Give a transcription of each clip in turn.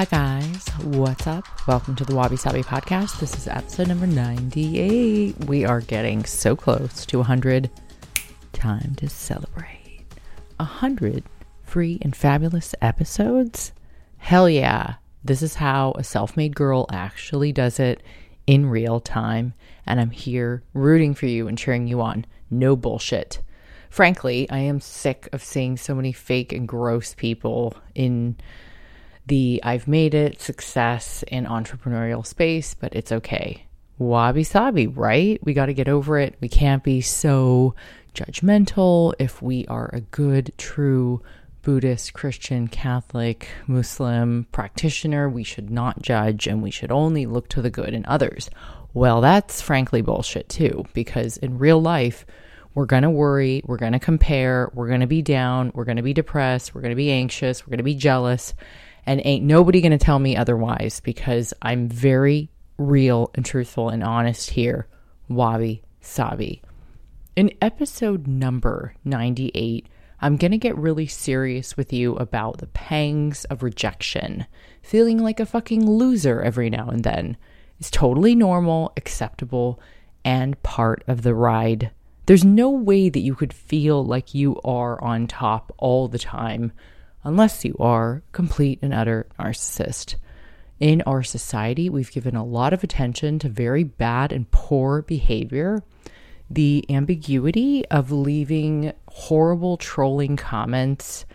Hi, guys. What's up? Welcome to the Wabi Sabi podcast. This is episode number 98. We are getting so close to 100. Time to celebrate. 100 free and fabulous episodes? Hell yeah. This is how a self made girl actually does it in real time. And I'm here rooting for you and cheering you on. No bullshit. Frankly, I am sick of seeing so many fake and gross people in the I've made it success in entrepreneurial space, but it's okay. Wabi sabi, right? We got to get over it. We can't be so judgmental. If we are a good, true Buddhist, Christian, Catholic, Muslim practitioner, we should not judge and we should only look to the good in others. Well, that's frankly bullshit too, because in real life, we're going to worry, we're going to compare, we're going to be down, we're going to be depressed, we're going to be anxious, we're going to be jealous, and ain't nobody going to tell me otherwise because I'm very real and truthful and honest here. Wabi Sabi. In episode number 98, I'm going to get really serious with you about the pangs of rejection. Feeling like a fucking loser every now and then is totally normal, acceptable, and part of the ride. There's no way that you could feel like you are on top all the time unless you are complete and utter narcissist. In our society, we've given a lot of attention to very bad and poor behavior. The ambiguity of leaving horrible trolling comments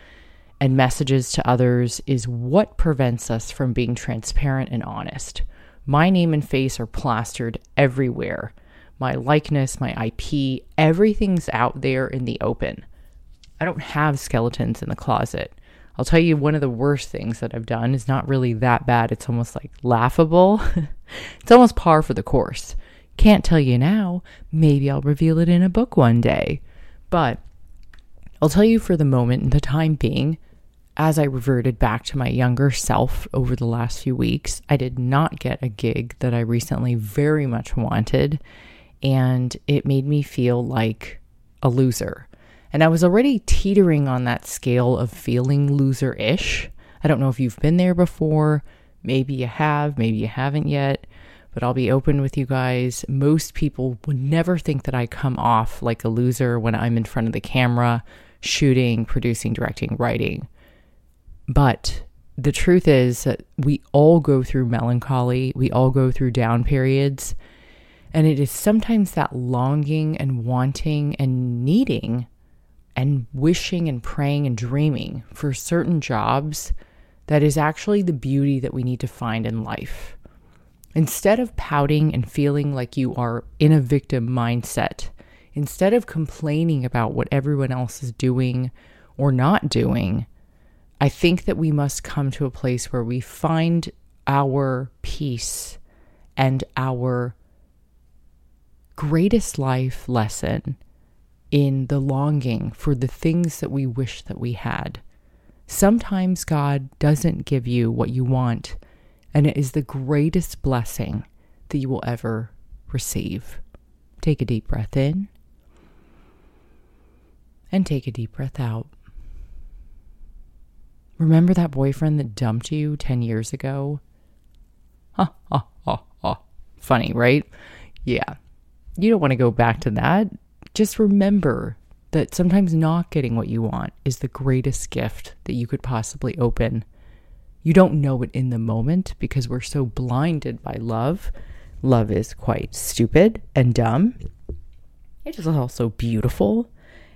and messages to others is what prevents us from being transparent and honest. My name and face are plastered everywhere. My likeness, my IP, everything's out there in the open. I don't have skeletons in the closet. I'll tell you one of the worst things that I've done is not really that bad. It's almost like laughable. it's almost par for the course. Can't tell you now. Maybe I'll reveal it in a book one day. But I'll tell you for the moment, in the time being, as I reverted back to my younger self over the last few weeks, I did not get a gig that I recently very much wanted. And it made me feel like a loser. And I was already teetering on that scale of feeling loser ish. I don't know if you've been there before. Maybe you have, maybe you haven't yet. But I'll be open with you guys. Most people would never think that I come off like a loser when I'm in front of the camera, shooting, producing, directing, writing. But the truth is that we all go through melancholy, we all go through down periods. And it is sometimes that longing and wanting and needing and wishing and praying and dreaming for certain jobs that is actually the beauty that we need to find in life. Instead of pouting and feeling like you are in a victim mindset, instead of complaining about what everyone else is doing or not doing, I think that we must come to a place where we find our peace and our greatest life lesson in the longing for the things that we wish that we had. Sometimes God doesn't give you what you want, and it is the greatest blessing that you will ever receive. Take a deep breath in and take a deep breath out. Remember that boyfriend that dumped you 10 years ago? Ha, ha, ha, ha. Funny, right? Yeah. You don't want to go back to that just remember that sometimes not getting what you want is the greatest gift that you could possibly open. You don't know it in the moment because we're so blinded by love. Love is quite stupid and dumb. It is also beautiful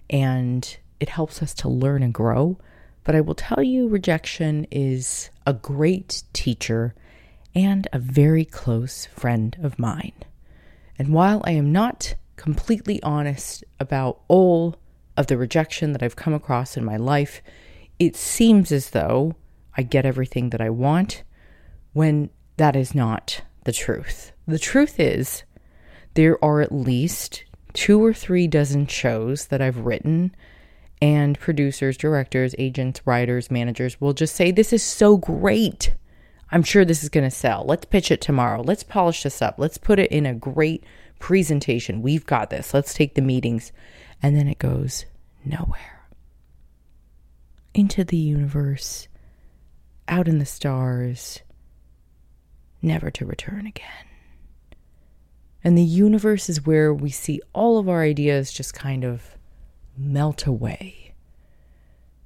and it helps us to learn and grow. But I will tell you, rejection is a great teacher and a very close friend of mine. And while I am not completely honest about all of the rejection that I've come across in my life, it seems as though I get everything that I want when that is not the truth. The truth is, there are at least two or three dozen shows that I've written, and producers, directors, agents, writers, managers will just say, This is so great. I'm sure this is going to sell. Let's pitch it tomorrow. Let's polish this up. Let's put it in a great presentation. We've got this. Let's take the meetings. And then it goes nowhere into the universe out in the stars, never to return again. And the universe is where we see all of our ideas just kind of melt away.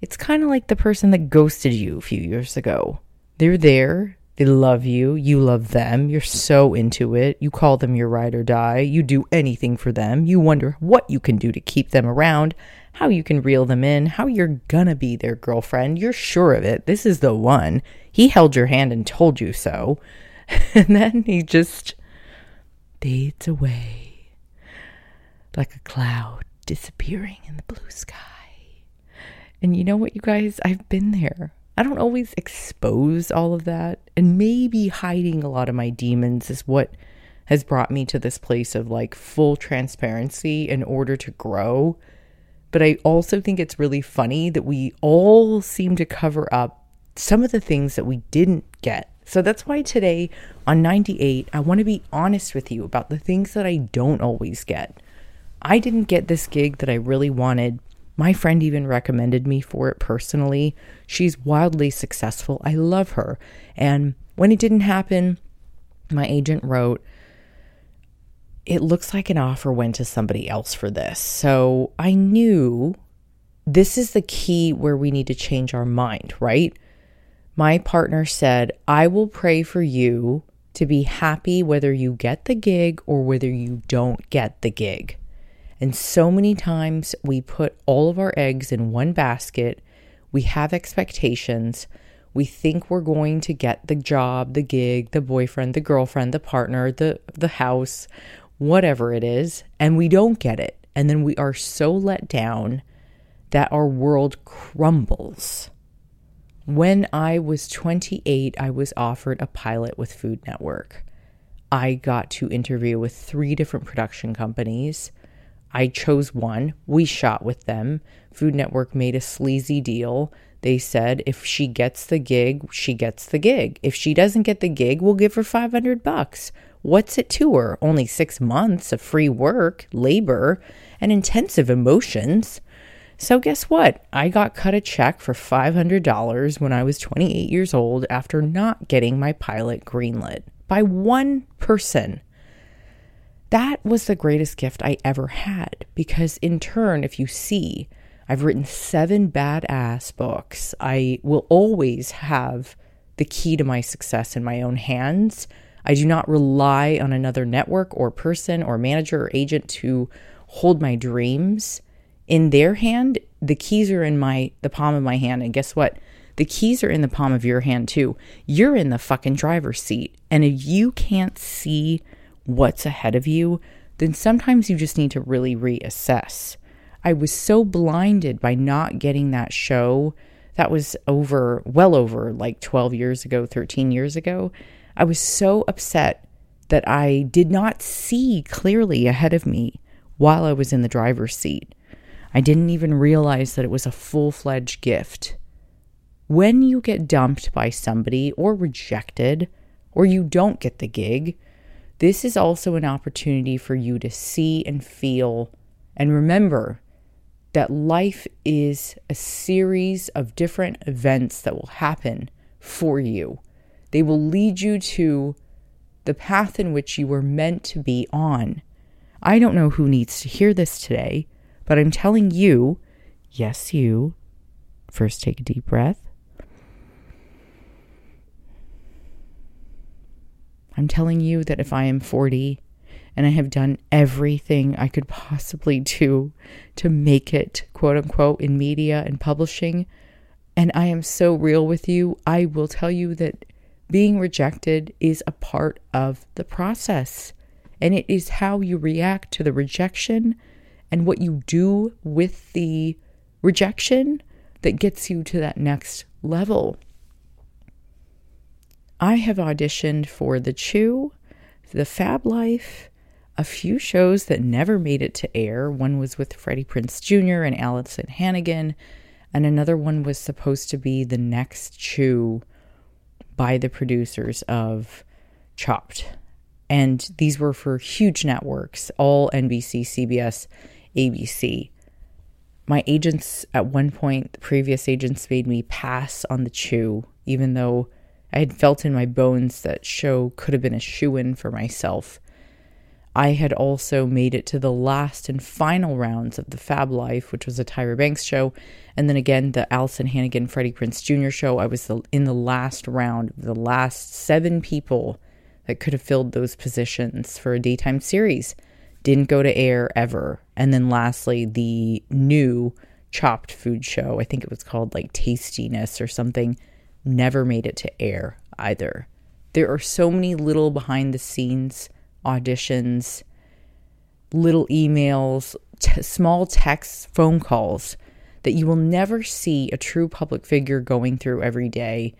It's kind of like the person that ghosted you a few years ago. They're there, they love you, you love them, you're so into it. You call them your ride or die, you do anything for them, you wonder what you can do to keep them around, how you can reel them in, how you're gonna be their girlfriend. You're sure of it. This is the one. He held your hand and told you so. and then he just fades away like a cloud disappearing in the blue sky. And you know what, you guys? I've been there. I don't always expose all of that. And maybe hiding a lot of my demons is what has brought me to this place of like full transparency in order to grow. But I also think it's really funny that we all seem to cover up some of the things that we didn't get so that's why today on 98, I want to be honest with you about the things that I don't always get. I didn't get this gig that I really wanted. My friend even recommended me for it personally. She's wildly successful. I love her. And when it didn't happen, my agent wrote, It looks like an offer went to somebody else for this. So I knew this is the key where we need to change our mind, right? my partner said, I will pray for you to be happy whether you get the gig or whether you don't get the gig. And so many times we put all of our eggs in one basket. We have expectations. We think we're going to get the job, the gig, the boyfriend, the girlfriend, the partner, the the house, whatever it is, and we don't get it. And then we are so let down that our world crumbles. When I was 28, I was offered a pilot with Food Network. I got to interview with three different production companies. I chose one. We shot with them. Food Network made a sleazy deal. They said if she gets the gig, she gets the gig. If she doesn't get the gig, we'll give her 500 bucks. What's it to her? Only 6 months of free work, labor, and intensive emotions. So, guess what? I got cut a check for $500 when I was 28 years old after not getting my pilot greenlit by one person. That was the greatest gift I ever had because, in turn, if you see, I've written seven badass books. I will always have the key to my success in my own hands. I do not rely on another network or person or manager or agent to hold my dreams in their hand, the keys are in my the palm of my hand. And guess what? The keys are in the palm of your hand too. You're in the fucking driver's seat. And if you can't see what's ahead of you, then sometimes you just need to really reassess. I was so blinded by not getting that show. That was over, well over like 12 years ago, 13 years ago. I was so upset that I did not see clearly ahead of me while I was in the driver's seat. I didn't even realize that it was a full fledged gift. When you get dumped by somebody or rejected, or you don't get the gig, this is also an opportunity for you to see and feel and remember that life is a series of different events that will happen for you. They will lead you to the path in which you were meant to be on. I don't know who needs to hear this today, but I'm telling you, yes, you, first take a deep breath. I'm telling you that if I am 40 and I have done everything I could possibly do to make it, quote unquote, in media and publishing, and I am so real with you, I will tell you that being rejected is a part of the process. And it is how you react to the rejection and what you do with the rejection that gets you to that next level. I have auditioned for The Chew, The Fab Life, a few shows that never made it to air. One was with Freddie Prinze Jr. and Alyson Hannigan, and another one was supposed to be the next Chew by the producers of Chopped. And these were for huge networks, all NBC, CBS, ABC. my agents at one point, previous agents made me pass on the chew, even though I had felt in my bones that show could have been a shoe in for myself. I had also made it to the last and final rounds of the Fab Life, which was a Tyra Banks show, and then again the Alyson Hannigan Freddie Prinze Jr. show. I was the, in the last round the last seven people that could have filled those positions for a daytime series. Didn't go to air ever. And then lastly, the new chopped food show, I think it was called like Tastiness or something, never made it to air either. There are so many little behind the scenes auditions, little emails, t- small texts, phone calls that you will never see a true public figure going through every day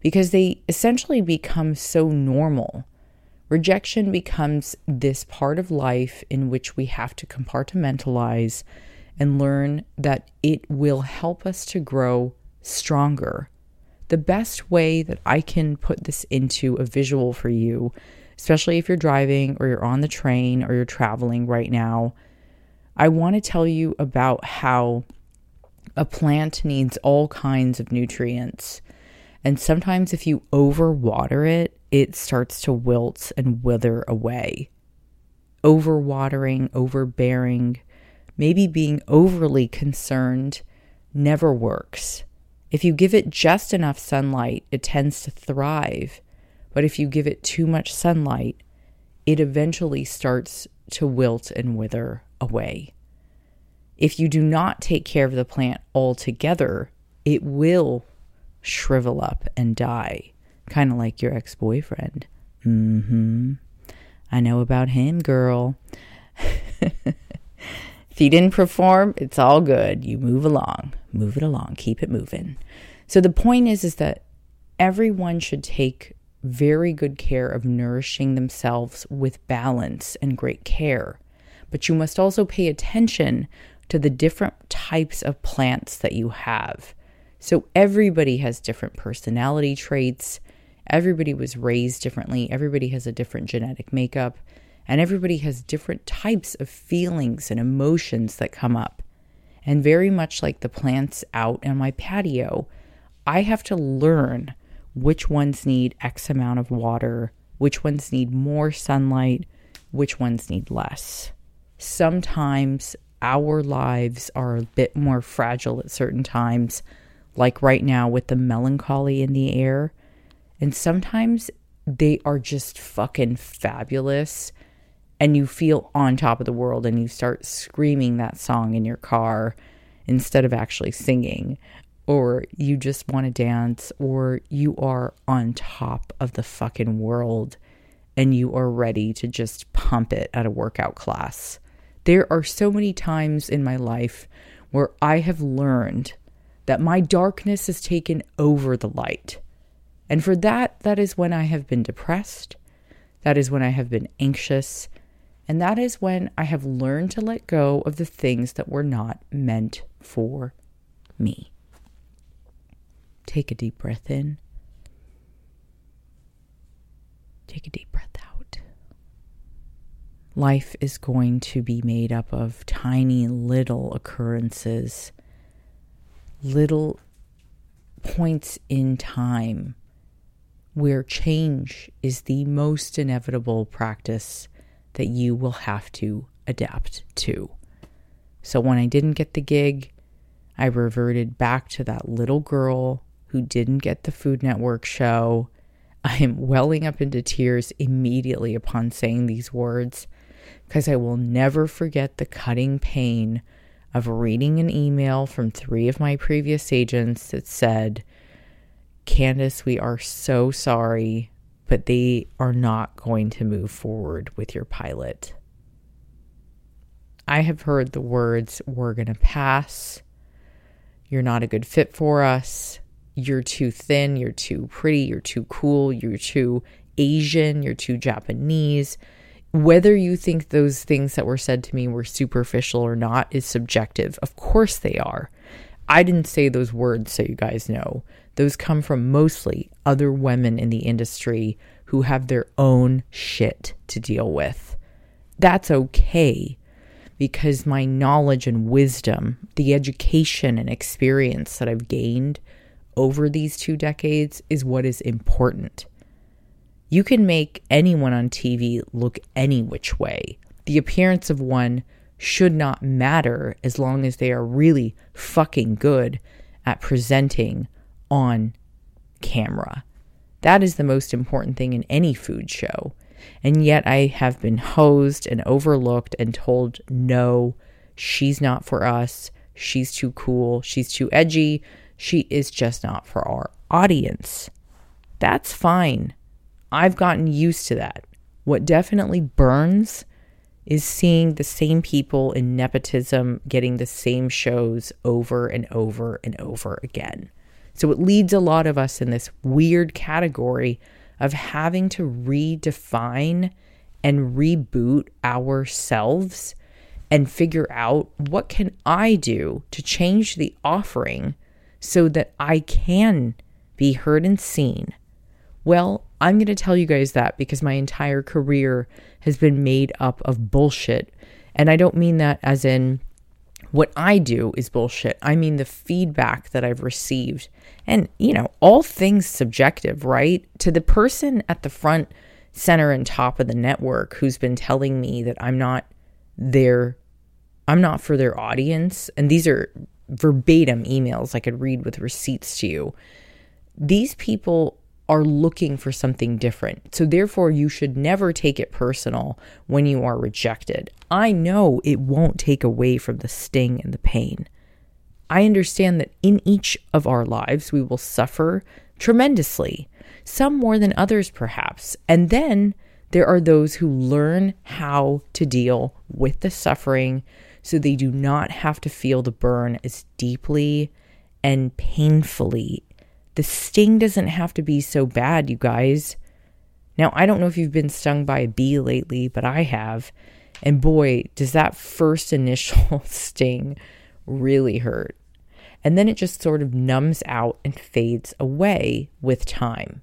because they essentially become so normal. Rejection becomes this part of life in which we have to compartmentalize and learn that it will help us to grow stronger. The best way that I can put this into a visual for you especially if you're driving or you're on the train or you're traveling right now, I want to tell you about how a plant needs all kinds of nutrients. And sometimes, if you overwater it, it starts to wilt and wither away. Overwatering, overbearing, maybe being overly concerned never works. If you give it just enough sunlight, it tends to thrive. But if you give it too much sunlight, it eventually starts to wilt and wither away. If you do not take care of the plant altogether, it will shrivel up and die, kind of like your ex boyfriend. Mm hmm. I know about him, girl. if he didn't perform, it's all good. You move along, move it along, keep it moving. So the point is, is that everyone should take very good care of nourishing themselves with balance and great care. But you must also pay attention to the different types of plants that you have. So everybody has different personality traits. Everybody was raised differently. Everybody has a different genetic makeup. And everybody has different types of feelings and emotions that come up. And very much like the plants out on my patio, I have to learn which ones need X amount of water, which ones need more sunlight, which ones need less. Sometimes our lives are a bit more fragile at certain times, like right now with the melancholy in the air. And sometimes they are just fucking fabulous. And you feel on top of the world and you start screaming that song in your car instead of actually singing or you just want to dance, or you are on top of the fucking world and you are ready to just pump it at a workout class. There are so many times in my life where I have learned that my darkness has taken over the light. And for that, that is when I have been depressed. That is when I have been anxious. And that is when I have learned to let go of the things that were not meant for me. Take a deep breath in. Take a deep breath out. Life is going to be made up of tiny little occurrences, little points in time where change is the most inevitable practice that you will have to adapt to. So when I didn't get the gig, I reverted back to that little girl who didn't get the Food Network show. I am welling up into tears immediately upon saying these words because I will never forget the cutting pain of reading an email from three of my previous agents that said, Candice, we are so sorry, but they are not going to move forward with your pilot. I have heard the words, we're going to pass. You're not a good fit for us you're too thin, you're too pretty, you're too cool, you're too Asian, you're too Japanese. Whether you think those things that were said to me were superficial or not is subjective. Of course they are. I didn't say those words so you guys know. Those come from mostly other women in the industry who have their own shit to deal with. That's okay because my knowledge and wisdom, the education and experience that I've gained over these two decades is what is important. You can make anyone on TV look any which way. The appearance of one should not matter as long as they are really fucking good at presenting on camera. That is the most important thing in any food show. And yet I have been hosed and overlooked and told, no, she's not for us. She's too cool. She's too edgy. She is just not for our audience. That's fine. I've gotten used to that. What definitely burns is seeing the same people in nepotism getting the same shows over and over and over again. So it leads a lot of us in this weird category of having to redefine and reboot ourselves and figure out what can I do to change the offering so that I can be heard and seen. Well, I'm going to tell you guys that because my entire career has been made up of bullshit. And I don't mean that as in what I do is bullshit. I mean the feedback that I've received. And, you know, all things subjective, right? To the person at the front, center, and top of the network who's been telling me that I'm not their, I'm not for their audience. And these are verbatim emails I could read with receipts to you. These people are looking for something different. So, therefore, you should never take it personal when you are rejected. I know it won't take away from the sting and the pain. I understand that in each of our lives, we will suffer tremendously, some more than others, perhaps. And then there are those who learn how to deal with the suffering so they do not have to feel the burn as deeply and painfully the sting doesn't have to be so bad, you guys. Now, I don't know if you've been stung by a bee lately, but I have. And boy, does that first initial sting really hurt. And then it just sort of numbs out and fades away with time.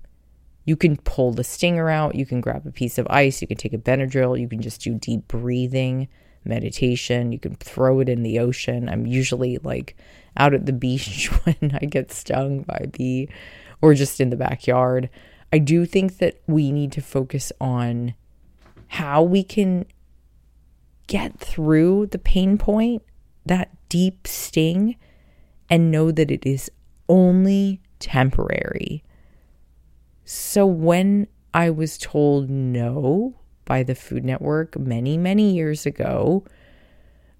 You can pull the stinger out, you can grab a piece of ice, you can take a Benadryl, you can just do deep breathing, meditation, you can throw it in the ocean. I'm usually like out at the beach when I get stung by a bee or just in the backyard. I do think that we need to focus on how we can get through the pain point, that deep sting, and know that it is only temporary. So when I was told no by the Food Network many, many years ago,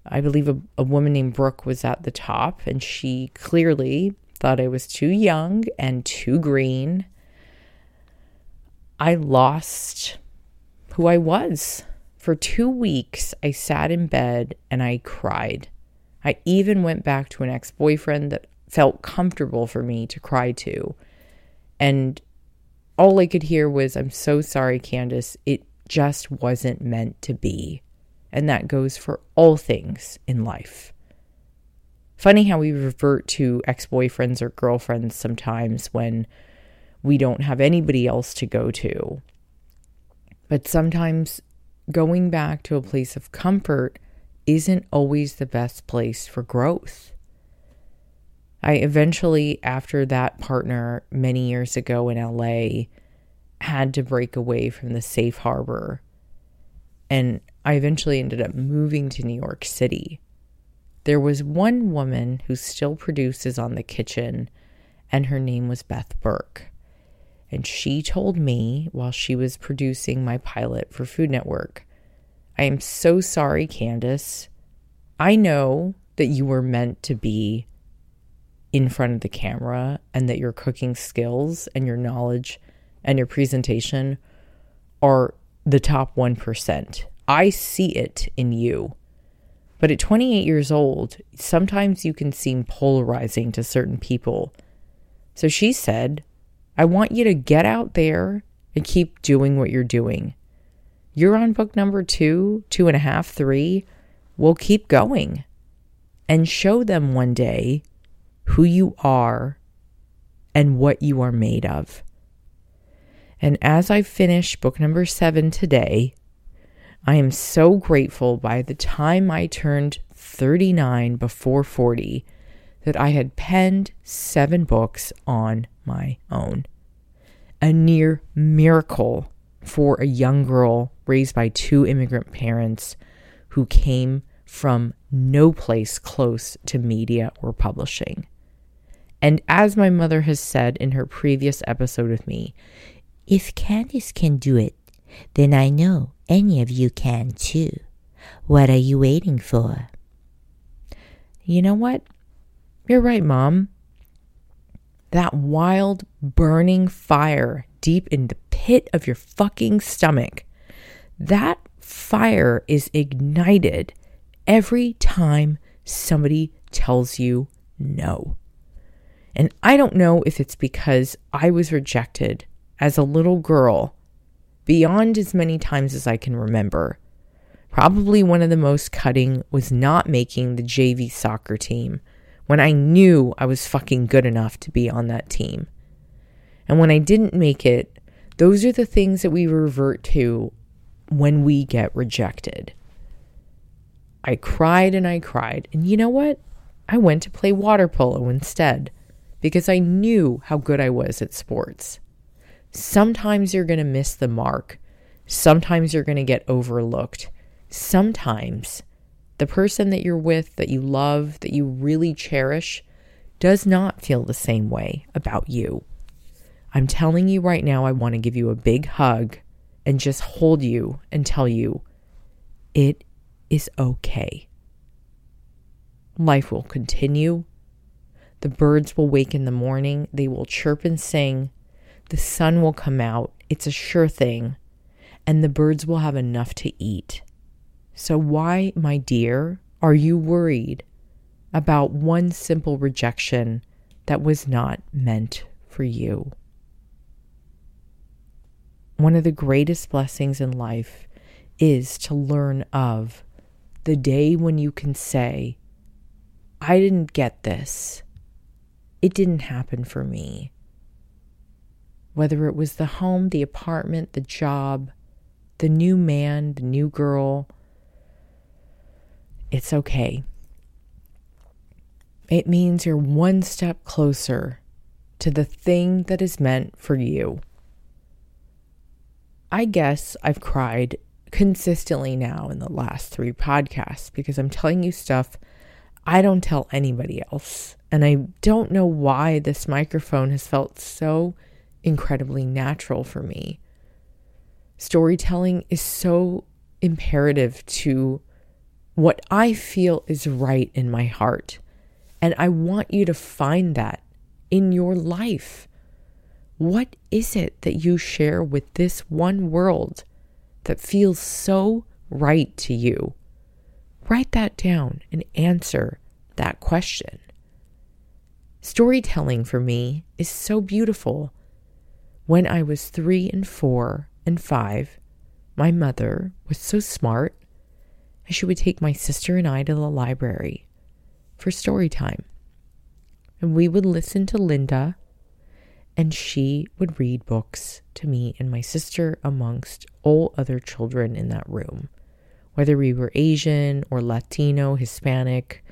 I believe a, a woman named Brooke was at the top, and she clearly thought I was too young and too green. I lost who I was. For two weeks, I sat in bed and I cried. I even went back to an ex boyfriend that felt comfortable for me to cry to. And all I could hear was, I'm so sorry, Candice. It just wasn't meant to be. And that goes for all things in life. Funny how we revert to ex boyfriends or girlfriends sometimes when we don't have anybody else to go to. But sometimes going back to a place of comfort isn't always the best place for growth. I eventually, after that partner many years ago in LA, had to break away from the safe harbor. And I eventually ended up moving to New York City. There was one woman who still produces on the kitchen, and her name was Beth Burke. And she told me while she was producing my pilot for Food Network, I am so sorry, Candice. I know that you were meant to be in front of the camera and that your cooking skills and your knowledge and your presentation are the top 1%. I see it in you. But at 28 years old, sometimes you can seem polarizing to certain people. So she said, I want you to get out there and keep doing what you're doing. You're on book number two, two and a half, three. We'll keep going and show them one day who you are and what you are made of. And as I finish book number seven today, I am so grateful by the time I turned 39 before 40 that I had penned seven books on my own. A near miracle for a young girl raised by two immigrant parents who came from no place close to media or publishing. And as my mother has said in her previous episode with me, if Candice can do it, then I know any of you can too. What are you waiting for? You know what? You're right, Mom. That wild, burning fire deep in the pit of your fucking stomach, that fire is ignited every time somebody tells you no. And I don't know if it's because I was rejected as a little girl beyond as many times as I can remember. Probably one of the most cutting was not making the JV soccer team when I knew I was fucking good enough to be on that team. And when I didn't make it, those are the things that we revert to when we get rejected. I cried and I cried. And you know what? I went to play water polo instead because I knew how good I was at sports. Sometimes you're going to miss the mark. Sometimes you're going to get overlooked. Sometimes the person that you're with, that you love, that you really cherish, does not feel the same way about you. I'm telling you right now, I want to give you a big hug and just hold you and tell you it is okay. Life will continue. The birds will wake in the morning. They will chirp and sing. The sun will come out. It's a sure thing. And the birds will have enough to eat. So, why, my dear, are you worried about one simple rejection that was not meant for you? One of the greatest blessings in life is to learn of the day when you can say, I didn't get this. It didn't happen for me. Whether it was the home, the apartment, the job, the new man, the new girl, it's okay. It means you're one step closer to the thing that is meant for you. I guess I've cried consistently now in the last three podcasts because I'm telling you stuff I don't tell anybody else. And I don't know why this microphone has felt so incredibly natural for me. Storytelling is so imperative to what I feel is right in my heart. And I want you to find that in your life. What is it that you share with this one world that feels so right to you? Write that down and answer that question. Storytelling for me is so beautiful. When I was three and four and five, my mother was so smart, she would take my sister and I to the library for story time. And we would listen to Linda, and she would read books to me and my sister amongst all other children in that room. Whether we were Asian or Latino, Hispanic,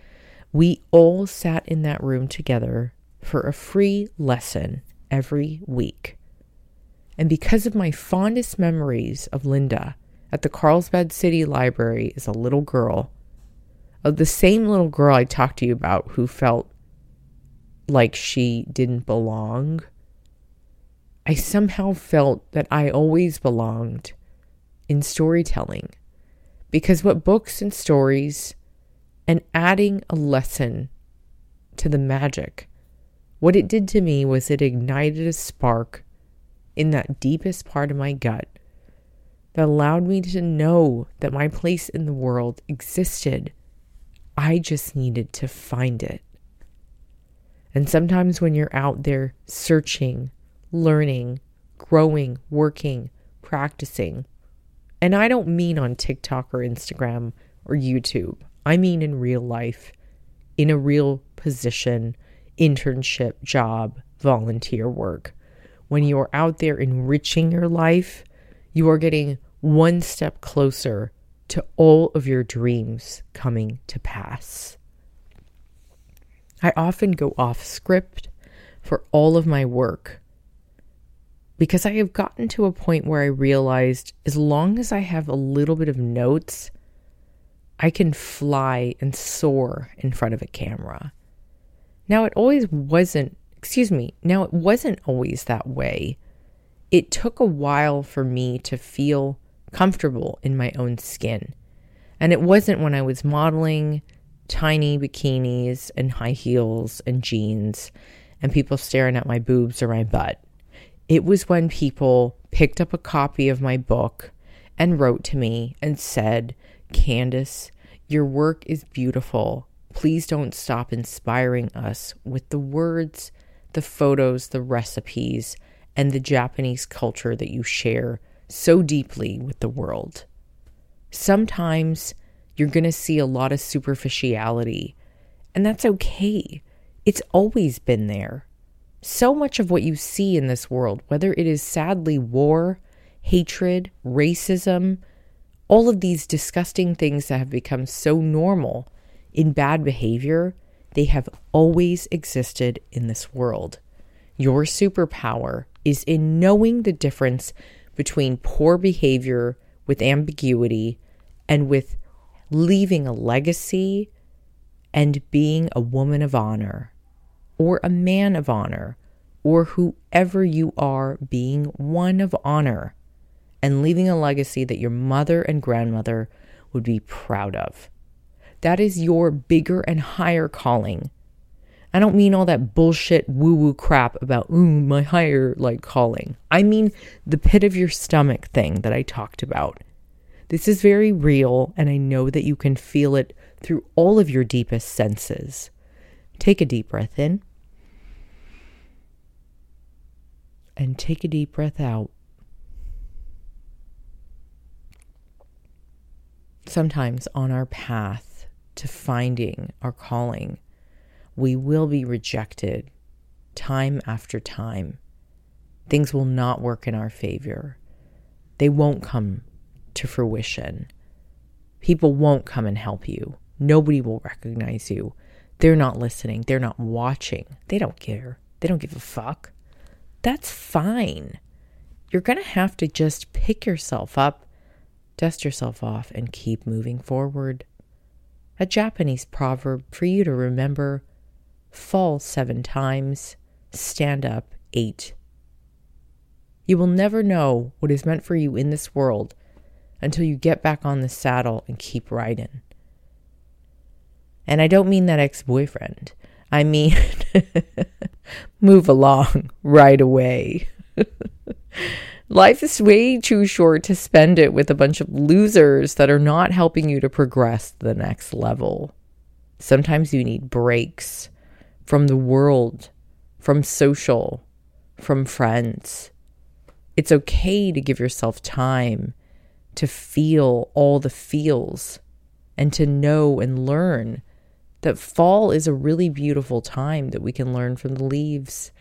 we all sat in that room together for a free lesson every week. And because of my fondest memories of Linda at the Carlsbad City Library as a little girl, of the same little girl I talked to you about who felt like she didn't belong, I somehow felt that I always belonged in storytelling. Because what books and stories and adding a lesson to the magic, what it did to me was it ignited a spark in that deepest part of my gut that allowed me to know that my place in the world existed. I just needed to find it. And sometimes when you're out there searching, learning, growing, working, practicing, and I don't mean on TikTok or Instagram or YouTube, I mean in real life, in a real position, internship, job, volunteer work. When you are out there enriching your life, you are getting one step closer to all of your dreams coming to pass. I often go off script for all of my work because I have gotten to a point where I realized as long as I have a little bit of notes, I can fly and soar in front of a camera. Now, it always wasn't, excuse me, now it wasn't always that way. It took a while for me to feel comfortable in my own skin. And it wasn't when I was modeling tiny bikinis and high heels and jeans and people staring at my boobs or my butt. It was when people picked up a copy of my book and wrote to me and said, Candice, your work is beautiful. Please don't stop inspiring us with the words, the photos, the recipes, and the Japanese culture that you share so deeply with the world. Sometimes you're going to see a lot of superficiality, and that's okay. It's always been there. So much of what you see in this world, whether it is sadly war, hatred, racism, all of these disgusting things that have become so normal in bad behavior, they have always existed in this world. Your superpower is in knowing the difference between poor behavior with ambiguity and with leaving a legacy and being a woman of honor or a man of honor or whoever you are being one of honor and leaving a legacy that your mother and grandmother would be proud of. That is your bigger and higher calling. I don't mean all that bullshit woo woo crap about, ooh, my higher like calling. I mean the pit of your stomach thing that I talked about. This is very real, and I know that you can feel it through all of your deepest senses. Take a deep breath in and take a deep breath out. Sometimes on our path to finding our calling, we will be rejected time after time. Things will not work in our favor. They won't come to fruition. People won't come and help you. Nobody will recognize you. They're not listening. They're not watching. They don't care. They don't give a fuck. That's fine. You're going to have to just pick yourself up, dust yourself off, and keep moving forward. A Japanese proverb for you to remember fall seven times, stand up eight. You will never know what is meant for you in this world until you get back on the saddle and keep riding. And I don't mean that ex boyfriend. I mean, move along right away. Life is way too short to spend it with a bunch of losers that are not helping you to progress to the next level. Sometimes you need breaks from the world, from social, from friends. It's okay to give yourself time to feel all the feels and to know and learn that fall is a really beautiful time that we can learn from the leaves.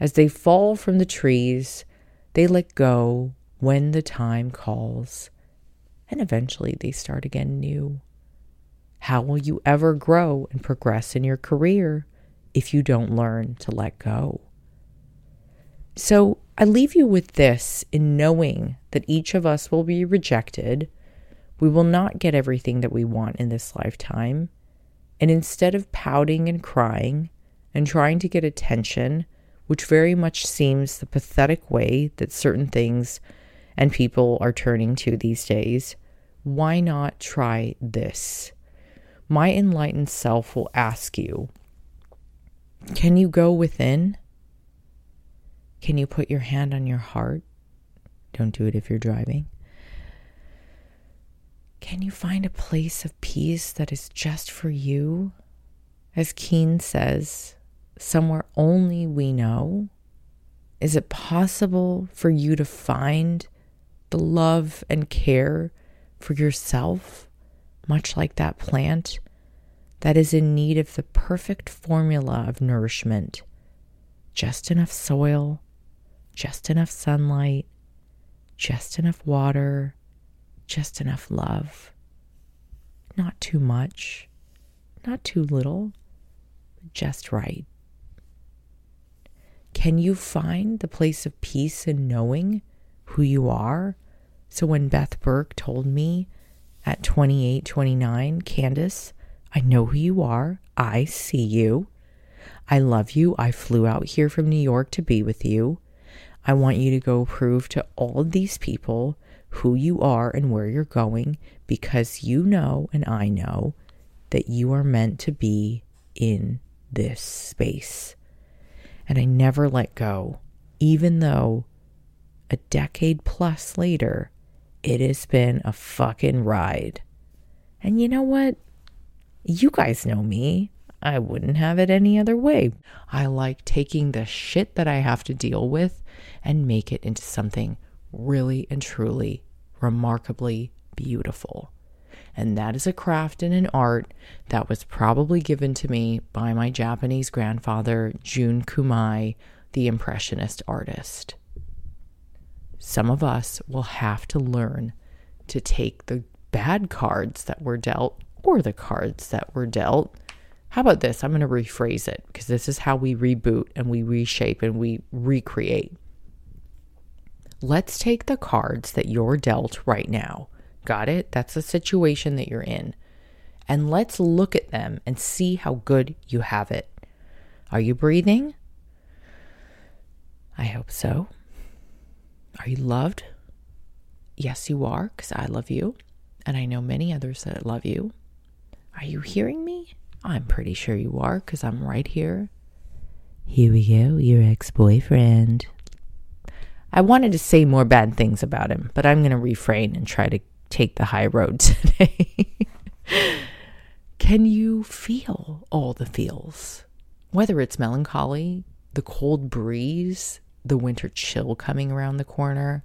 As they fall from the trees, they let go when the time calls, and eventually they start again new. How will you ever grow and progress in your career if you don't learn to let go? So I leave you with this in knowing that each of us will be rejected. We will not get everything that we want in this lifetime. And instead of pouting and crying and trying to get attention, which very much seems the pathetic way that certain things and people are turning to these days, why not try this? My enlightened self will ask you Can you go within? Can you put your hand on your heart? Don't do it if you're driving. Can you find a place of peace that is just for you? As Keane says, somewhere only we know. Is it possible for you to find the love and care for yourself, much like that plant that is in need of the perfect formula of nourishment? Just enough soil, just enough sunlight, just enough water, just enough love. not too much, not too little, just right. Can you find the place of peace in knowing who you are? So when Beth Burke told me at 28, 29, Candice, I know who you are. I see you. I love you. I flew out here from New York to be with you. I want you to go prove to all these people who you are and where you're going because you know and I know that you are meant to be in this space. And I never let go, even though a decade plus later, it has been a fucking ride. And you know what? You guys know me. I wouldn't have it any other way. I like taking the shit that I have to deal with and make it into something really and truly remarkably beautiful. And that is a craft and an art that was probably given to me by my Japanese grandfather, Jun Kumai, the Impressionist artist. Some of us will have to learn to take the bad cards that were dealt or the cards that were dealt. How about this? I'm going to rephrase it because this is how we reboot and we reshape and we recreate. Let's take the cards that you're dealt right now. Got it? That's the situation that you're in. And let's look at them and see how good you have it. Are you breathing? I hope so. Are you loved? Yes, you are, because I love you. And I know many others that love you. Are you hearing me? I'm pretty sure you are, because I'm right here. Here we go, your ex boyfriend. I wanted to say more bad things about him, but I'm going to refrain and try to take the high road today. Can you feel all the feels? Whether it's melancholy, the cold breeze, the winter chill coming around the corner.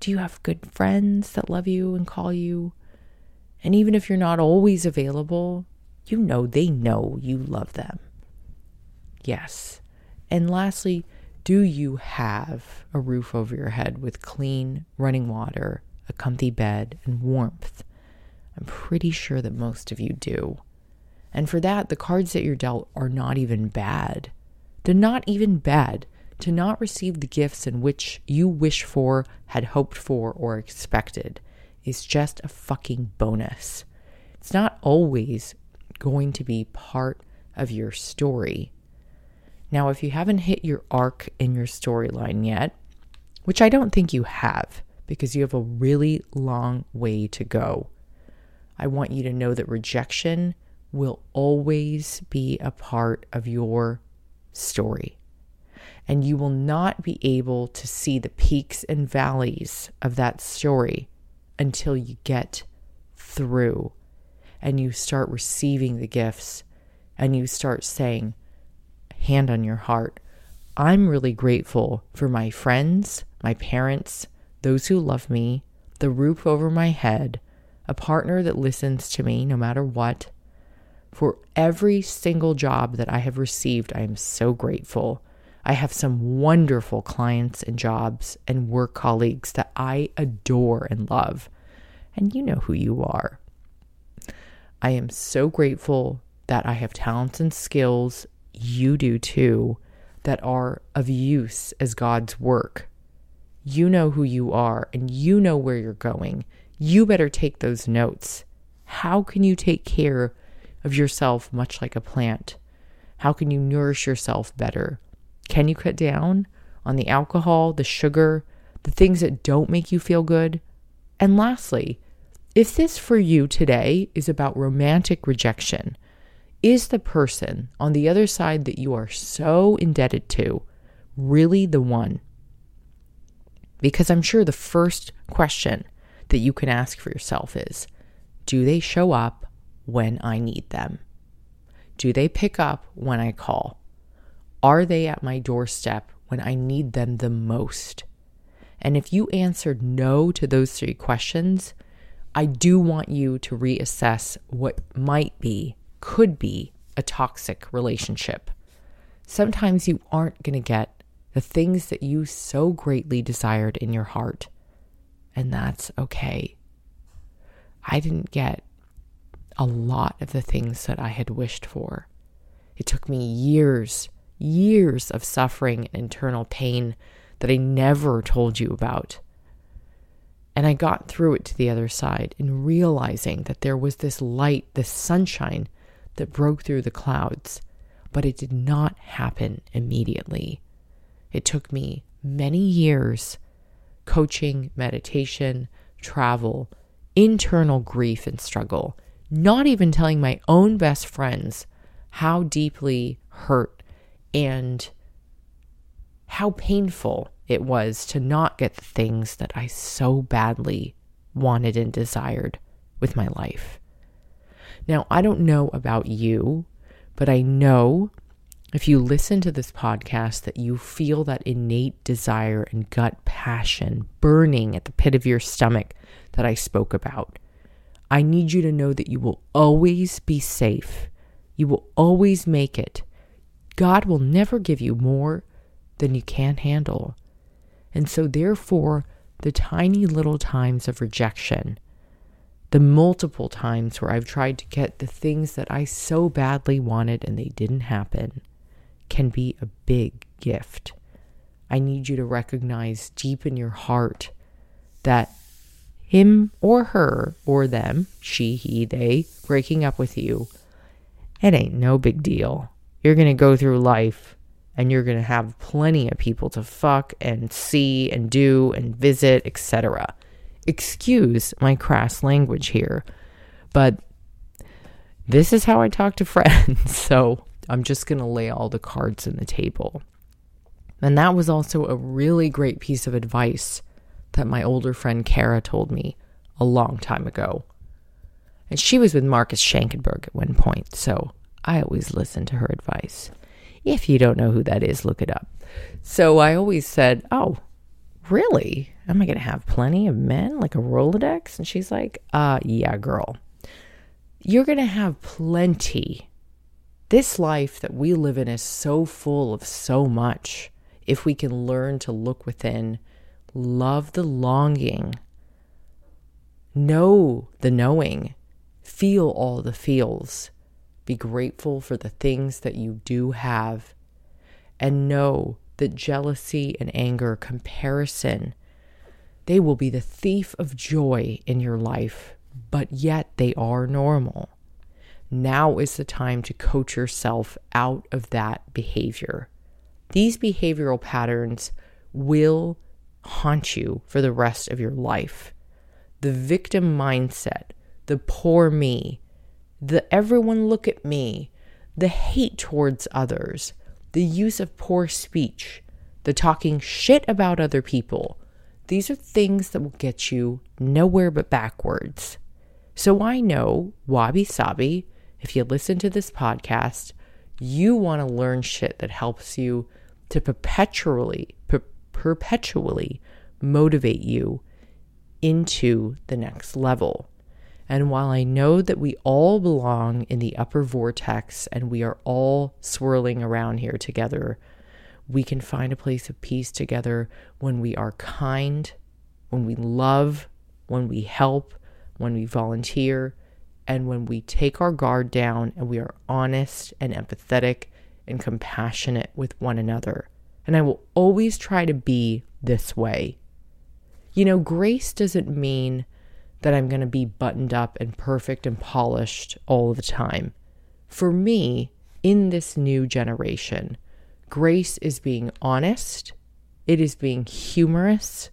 Do you have good friends that love you and call you? And even if you're not always available, you know they know you love them. Yes. And lastly, do you have a roof over your head with clean running water, a comfy bed, and warmth? I'm pretty sure that most of you do. And for that, the cards that you're dealt are not even bad. They're not even bad. To not receive the gifts in which you wish for, had hoped for, or expected is just a fucking bonus. It's not always going to be part of your story. Now, if you haven't hit your arc in your storyline yet, which I don't think you have because you have a really long way to go, I want you to know that rejection will always be a part of your story. And you will not be able to see the peaks and valleys of that story until you get through and you start receiving the gifts and you start saying, hand on your heart, I'm really grateful for my friends, my parents, those who love me, the roof over my head, a partner that listens to me no matter what. For every single job that I have received, I am so grateful. I have some wonderful clients and jobs and work colleagues that I adore and love. And you know who you are. I am so grateful that I have talents and skills you do too that are of use as God's work. You know who you are and you know where you're going. You better take those notes. How can you take care of yourself much like a plant? How can you nourish yourself better? Can you cut down on the alcohol, the sugar, the things that don't make you feel good? And lastly, if this for you today is about romantic rejection, is the person on the other side that you are so indebted to really the one? Because I'm sure the first question that you can ask for yourself is Do they show up when I need them? Do they pick up when I call? Are they at my doorstep when I need them the most? And if you answered no to those three questions, I do want you to reassess what might be could be a toxic relationship. Sometimes you aren't going to get the things that you so greatly desired in your heart, and that's okay. I didn't get a lot of the things that I had wished for. It took me years, years of suffering and internal pain that I never told you about. And I got through it to the other side and realizing that there was this light, this sunshine that broke through the clouds, but it did not happen immediately. It took me many years coaching, meditation, travel, internal grief and struggle, not even telling my own best friends how deeply hurt and how painful it was to not get the things that I so badly wanted and desired with my life. Now, I don't know about you, but I know if you listen to this podcast that you feel that innate desire and gut passion burning at the pit of your stomach that I spoke about. I need you to know that you will always be safe. You will always make it. God will never give you more than you can handle. And so, therefore, the tiny little times of rejection, the multiple times where I've tried to get the things that I so badly wanted and they didn't happen, can be a big gift. I need you to recognize deep in your heart that him or her or them, she, he, they, breaking up with you, it ain't no big deal. You're going to go through life and you're going to have plenty of people to fuck and see and do and visit, etc. Excuse my crass language here, but this is how I talk to friends. So I'm just going to lay all the cards on the table. And that was also a really great piece of advice that my older friend Kara told me a long time ago. And she was with Marcus Schenkenberg at one point, so I always listen to her advice. If you don't know who that is, look it up. So I always said, Oh, really? Am I going to have plenty of men like a Rolodex? And she's like, Uh, yeah, girl. You're going to have plenty. This life that we live in is so full of so much. If we can learn to look within, love the longing, know the knowing, feel all the feels be grateful for the things that you do have. And know that jealousy and anger, comparison, they will be the thief of joy in your life, but yet they are normal. Now is the time to coach yourself out of that behavior. These behavioral patterns will haunt you for the rest of your life. The victim mindset, the poor me, the everyone look at me, the hate towards others, the use of poor speech, the talking shit about other people. These are things that will get you nowhere but backwards. So I know, wabi sabi, if you listen to this podcast, you want to learn shit that helps you to perpetually, per- perpetually motivate you into the next level. And while I know that we all belong in the upper vortex and we are all swirling around here together, we can find a place of peace together when we are kind, when we love, when we help, when we volunteer, and when we take our guard down and we are honest and empathetic and compassionate with one another. And I will always try to be this way. You know, grace doesn't mean that I'm going to be buttoned up and perfect and polished all the time. For me, in this new generation, grace is being honest, it is being humorous,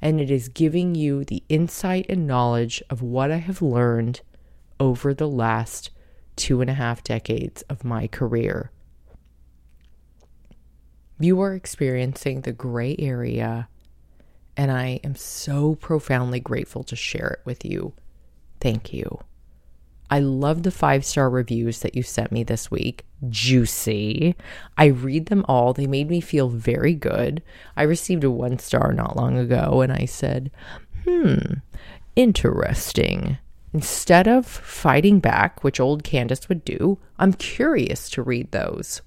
and it is giving you the insight and knowledge of what I have learned over the last two and a half decades of my career. You are experiencing the gray area and I am so profoundly grateful to share it with you. Thank you. I love the five star reviews that you sent me this week. Juicy. I read them all. They made me feel very good. I received a one star not long ago and I said, hmm, interesting. Instead of fighting back, which old Candice would do, I'm curious to read those.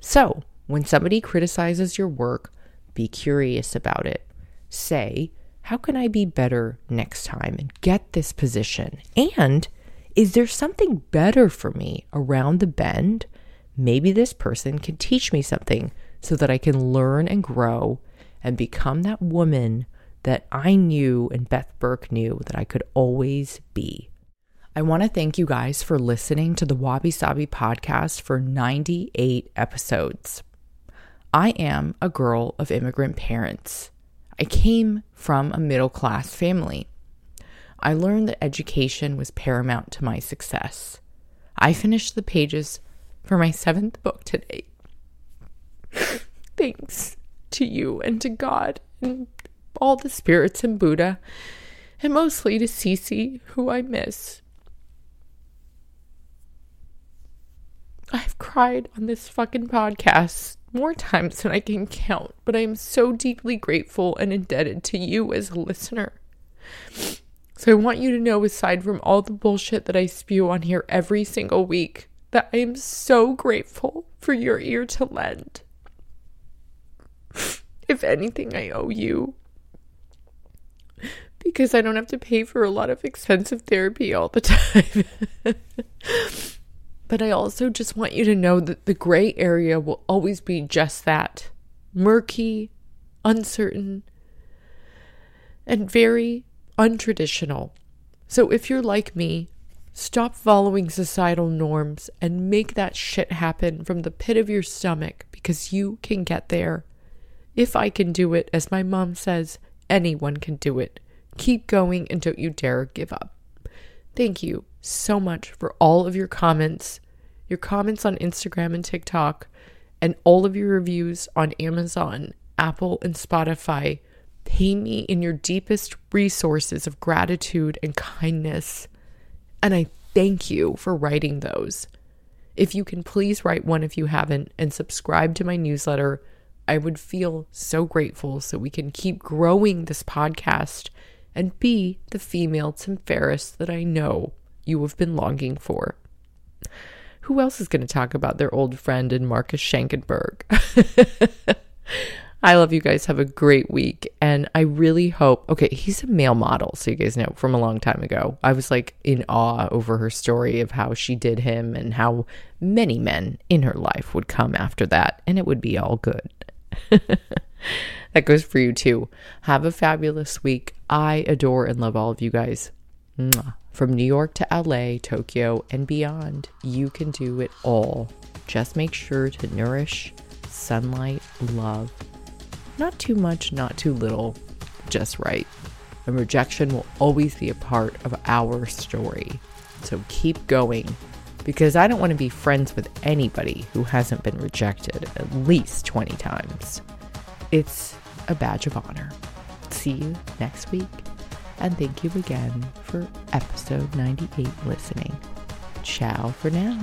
So, when somebody criticizes your work, be curious about it say, how can I be better next time and get this position? And is there something better for me around the bend? Maybe this person can teach me something so that I can learn and grow and become that woman that I knew and Beth Burke knew that I could always be. I want to thank you guys for listening to the Wabi Sabi podcast for 98 episodes. I am a girl of immigrant parents. I came from a middle class family. I learned that education was paramount to my success. I finished the pages for my seventh book today. Thanks to you and to God and all the spirits and Buddha, and mostly to Cece, who I miss. I've cried on this fucking podcast more times than I can count, but I am so deeply grateful and indebted to you as a listener. So I want you to know, aside from all the bullshit that I spew on here every single week, that I am so grateful for your ear to lend. If anything, I owe you. Because I don't have to pay for a lot of expensive therapy all the time. But I also just want you to know that the gray area will always be just that murky, uncertain, and very untraditional. So if you're like me, stop following societal norms and make that shit happen from the pit of your stomach because you can get there. If I can do it, as my mom says, anyone can do it. Keep going and don't you dare give up. Thank you so much for all of your comments, your comments on Instagram and TikTok, and all of your reviews on Amazon, Apple, and Spotify. Pay me in your deepest resources of gratitude and kindness. And I thank you for writing those. If you can please write one if you haven't and subscribe to my newsletter, I would feel so grateful so we can keep growing this podcast and be the female Tim Ferriss that I know you have been longing for. Who else is going to talk about their old friend and Marcus Schenkenberg? I love you guys. Have a great week. And I really hope, okay, he's a male model. So you guys know from a long time ago. I was like in awe over her story of how she did him and how many men in her life would come after that and it would be all good. that goes for you too. Have a fabulous week. I adore and love all of you guys. From New York to LA, Tokyo, and beyond, you can do it all. Just make sure to nourish, sunlight, love. Not too much, not too little, just right. And rejection will always be a part of our story. So keep going because I don't want to be friends with anybody who hasn't been rejected at least 20 times. It's a badge of honor. See you next week, and thank you again for episode 98 listening. Ciao for now.